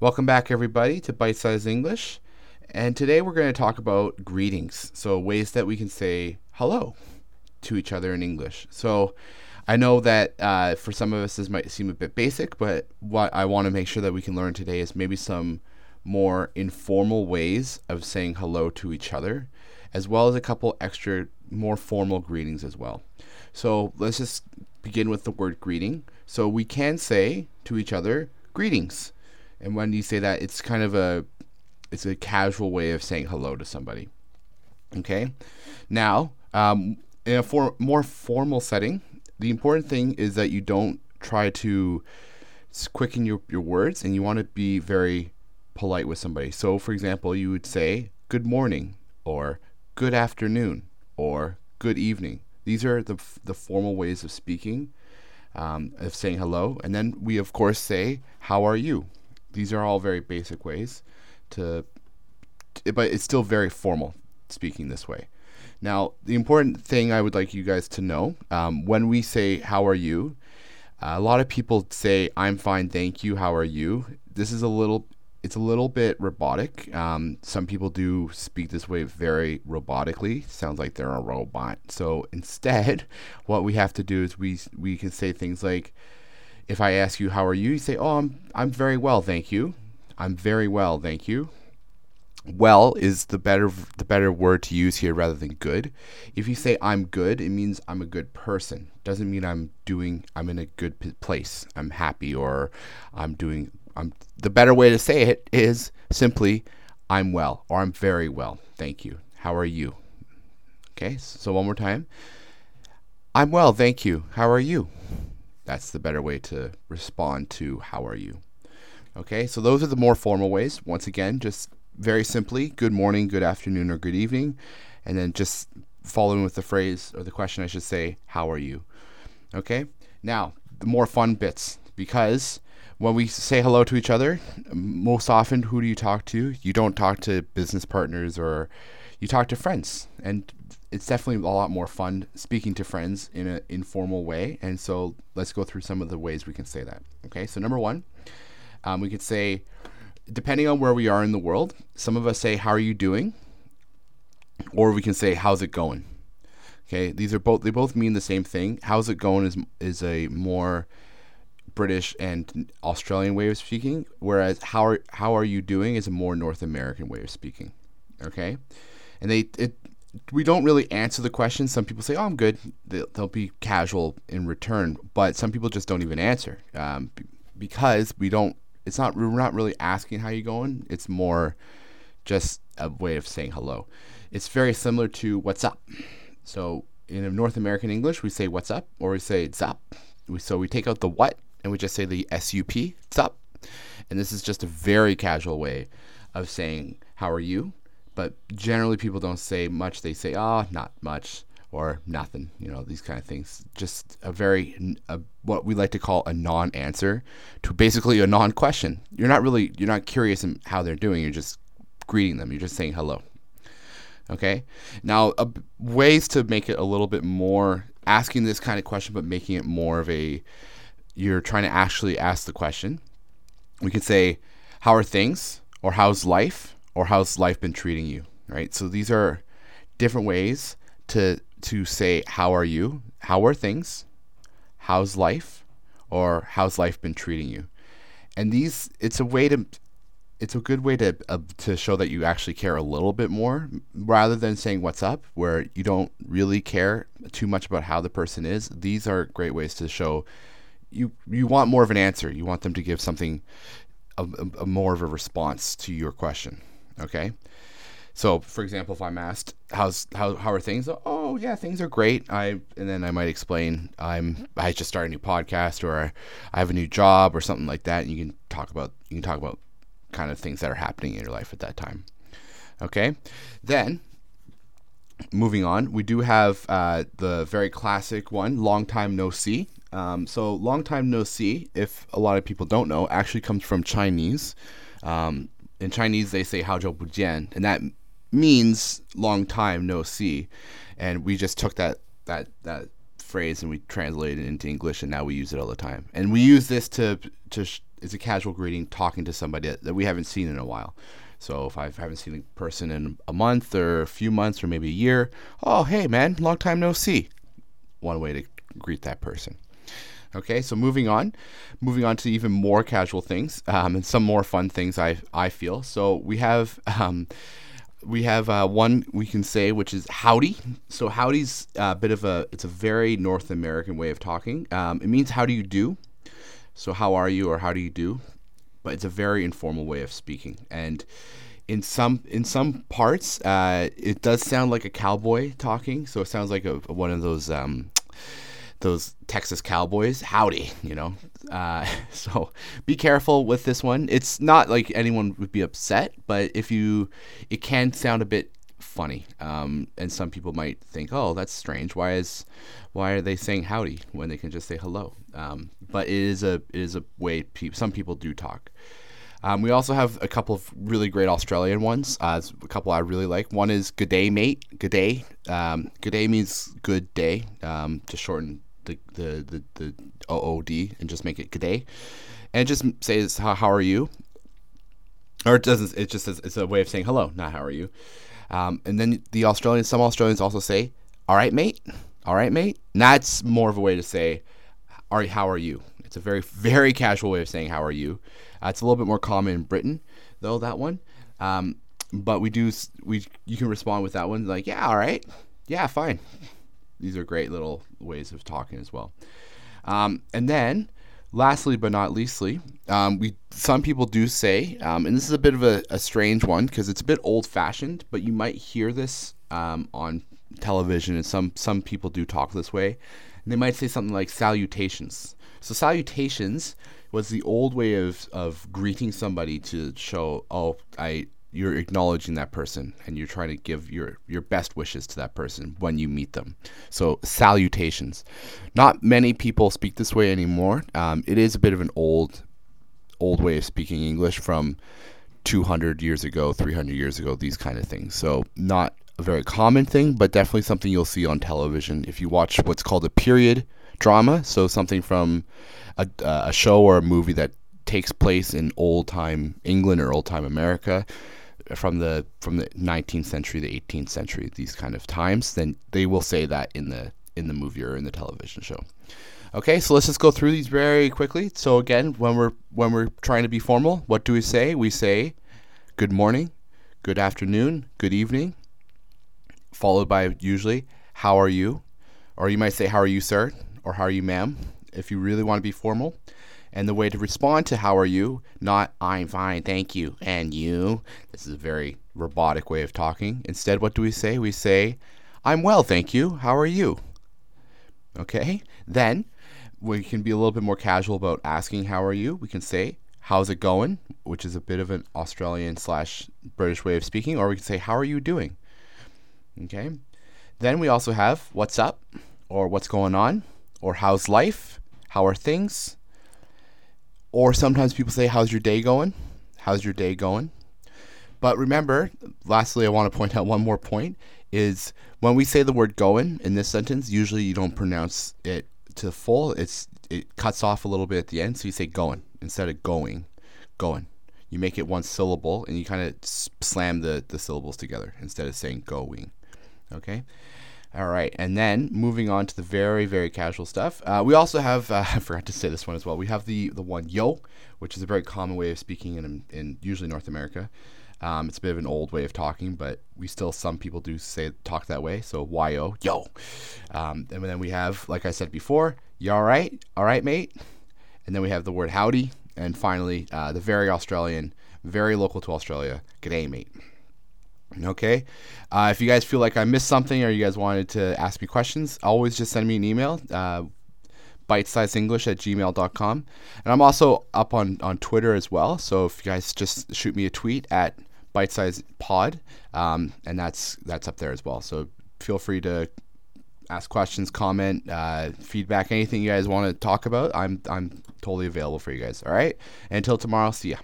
Welcome back, everybody, to Bite Size English. And today we're going to talk about greetings. So, ways that we can say hello to each other in English. So, I know that uh, for some of us this might seem a bit basic, but what I want to make sure that we can learn today is maybe some more informal ways of saying hello to each other, as well as a couple extra more formal greetings as well. So, let's just begin with the word greeting. So, we can say to each other, greetings. And when you say that, it's kind of a it's a casual way of saying hello to somebody. Okay. Now, um, in a for, more formal setting, the important thing is that you don't try to quicken your, your words and you want to be very polite with somebody. So, for example, you would say good morning or good afternoon or good evening. These are the, the formal ways of speaking, um, of saying hello. And then we, of course, say, How are you? These are all very basic ways to, but it's still very formal speaking this way. Now, the important thing I would like you guys to know um, when we say, How are you? Uh, a lot of people say, I'm fine, thank you, how are you? This is a little. It's a little bit robotic. Um, some people do speak this way very robotically. Sounds like they're a robot. So instead, what we have to do is we we can say things like, if I ask you how are you, you say, "Oh, I'm I'm very well, thank you." I'm very well, thank you well is the better the better word to use here rather than good. If you say I'm good, it means I'm a good person. Doesn't mean I'm doing I'm in a good p- place. I'm happy or I'm doing I'm the better way to say it is simply I'm well or I'm very well. Thank you. How are you? Okay? So one more time. I'm well, thank you. How are you? That's the better way to respond to how are you. Okay? So those are the more formal ways. Once again, just very simply, good morning, good afternoon, or good evening, and then just following with the phrase or the question, I should say, how are you? Okay? Now, the more fun bits, because when we say hello to each other, most often, who do you talk to? You don't talk to business partners or you talk to friends. And it's definitely a lot more fun speaking to friends in an informal way. And so let's go through some of the ways we can say that. Okay, so number one, um, we could say, depending on where we are in the world, some of us say, How are you doing? Or we can say, How's it going? Okay, these are both, they both mean the same thing. How's it going is, is a more British and Australian way of speaking, whereas how are, how are you doing is a more North American way of speaking. Okay? And they, it, we don't really answer the question. Some people say, "Oh, I'm good." They'll, they'll be casual in return, but some people just don't even answer um, because we don't it's not we're not really asking how you going. It's more just a way of saying hello. It's very similar to what's up. So in North American English, we say what's up or we say zap. We, so we take out the what and we just say the sup, sup. And this is just a very casual way of saying how are you. But generally, people don't say much. They say, ah, oh, not much or nothing. You know, these kind of things. Just a very a, what we like to call a non-answer to basically a non-question. You're not really you're not curious in how they're doing. You're just greeting them. You're just saying hello. Okay. Now, uh, ways to make it a little bit more asking this kind of question, but making it more of a you're trying to actually ask the question. We could say, "How are things?" or "How's life?" Or "How's life been treating you?" Right. So these are different ways to to say how are you? How are things? How's life? Or how's life been treating you? And these it's a way to it's a good way to uh, to show that you actually care a little bit more rather than saying what's up where you don't really care too much about how the person is. These are great ways to show you you want more of an answer. You want them to give something a, a, a more of a response to your question okay so, for example, if I'm asked, "How's how how are things?" Oh, yeah, things are great. I and then I might explain I'm I just started a new podcast or I have a new job or something like that, and you can talk about you can talk about kind of things that are happening in your life at that time. Okay, then moving on, we do have uh, the very classic one, long time no see. Um, so, long time no see, if a lot of people don't know, actually comes from Chinese. Um, in Chinese they say Haojiu Bujian, and that means long time no see. And we just took that that that phrase and we translated it into English, and now we use it all the time. And we use this to to it's a casual greeting, talking to somebody that, that we haven't seen in a while. So if I haven't seen a person in a month or a few months or maybe a year, oh hey man, long time no see. One way to greet that person. Okay, so moving on, moving on to even more casual things um, and some more fun things. I I feel so. We have um, we have uh, one we can say which is howdy. So howdy's a bit of a it's a very North American way of talking. Um, it means how do you do. So how are you or how do you do, but it's a very informal way of speaking and. In some in some parts, uh, it does sound like a cowboy talking. So it sounds like a, one of those um, those Texas Cowboys. Howdy, you know. Uh, so be careful with this one. It's not like anyone would be upset, but if you, it can sound a bit funny. Um, and some people might think, oh, that's strange. Why is, why are they saying howdy when they can just say hello? Um, but it is a it is a way pe- some people do talk. Um, we also have a couple of really great Australian ones. Uh, a couple I really like. One is "Good day, mate." Good day. Um, good day means good day. Um, to shorten the the the, OOD and just make it good day, and just says how, how are you, or it doesn't. It just says it's a way of saying hello, not how are you. Um, and then the Australians, some Australians also say, "All right, mate. All right, mate." And that's more of a way to say, "All right, how are you?" It's a very very casual way of saying how are you. Uh, it's a little bit more common in Britain, though that one. Um, but we do we you can respond with that one like, "Yeah, all right. Yeah, fine." These are great little ways of talking as well. Um, and then, lastly but not leastly, um, we some people do say, um, and this is a bit of a, a strange one because it's a bit old-fashioned, but you might hear this um, on television, and some some people do talk this way. And they might say something like salutations. So salutations was the old way of, of greeting somebody to show, oh, I you're acknowledging that person and you're trying to give your your best wishes to that person when you meet them. So salutations. Not many people speak this way anymore. Um, it is a bit of an old old way of speaking English from 200 years ago, 300 years ago, these kind of things. So not a very common thing, but definitely something you'll see on television if you watch what's called a period drama. So something from a, a show or a movie that takes place in old time England or old time America from the from the 19th century, the 18th century, these kind of times, then they will say that in the in the movie or in the television show. Okay, so let's just go through these very quickly. So again, when we're when we're trying to be formal, what do we say? We say good morning, good afternoon, good evening, followed by usually how are you? Or you might say how are you, sir? Or how are you, ma'am? If you really want to be formal. And the way to respond to how are you, not I'm fine, thank you, and you. This is a very robotic way of talking. Instead, what do we say? We say, I'm well, thank you. How are you? Okay? Then we can be a little bit more casual about asking how are you. We can say, How's it going? Which is a bit of an Australian slash British way of speaking, or we can say, How are you doing? Okay. Then we also have what's up, or what's going on, or how's life, how are things, or sometimes people say, How's your day going? How's your day going? But remember, lastly, I want to point out one more point is when we say the word going in this sentence, usually you don't pronounce it to full. It's it cuts off a little bit at the end, so you say going instead of going, going. You make it one syllable and you kind of slam the, the syllables together instead of saying going. Okay? All right, and then moving on to the very, very casual stuff. Uh, we also have, uh, I forgot to say this one as well. We have the the one yo, which is a very common way of speaking in, in usually North America. Um, it's a bit of an old way of talking, but we still some people do say talk that way. So yo, yo, um, and then we have, like I said before, you all right, all right, mate, and then we have the word howdy, and finally uh, the very Australian, very local to Australia, g'day, mate. Okay. Uh, if you guys feel like I missed something or you guys wanted to ask me questions, always just send me an email. Uh, bitesizeenglish at gmail.com. And I'm also up on, on Twitter as well. So if you guys just shoot me a tweet at bitesizepod, um, and that's that's up there as well. So feel free to ask questions, comment, uh, feedback, anything you guys want to talk about. I'm I'm totally available for you guys. All right. Until tomorrow, see ya.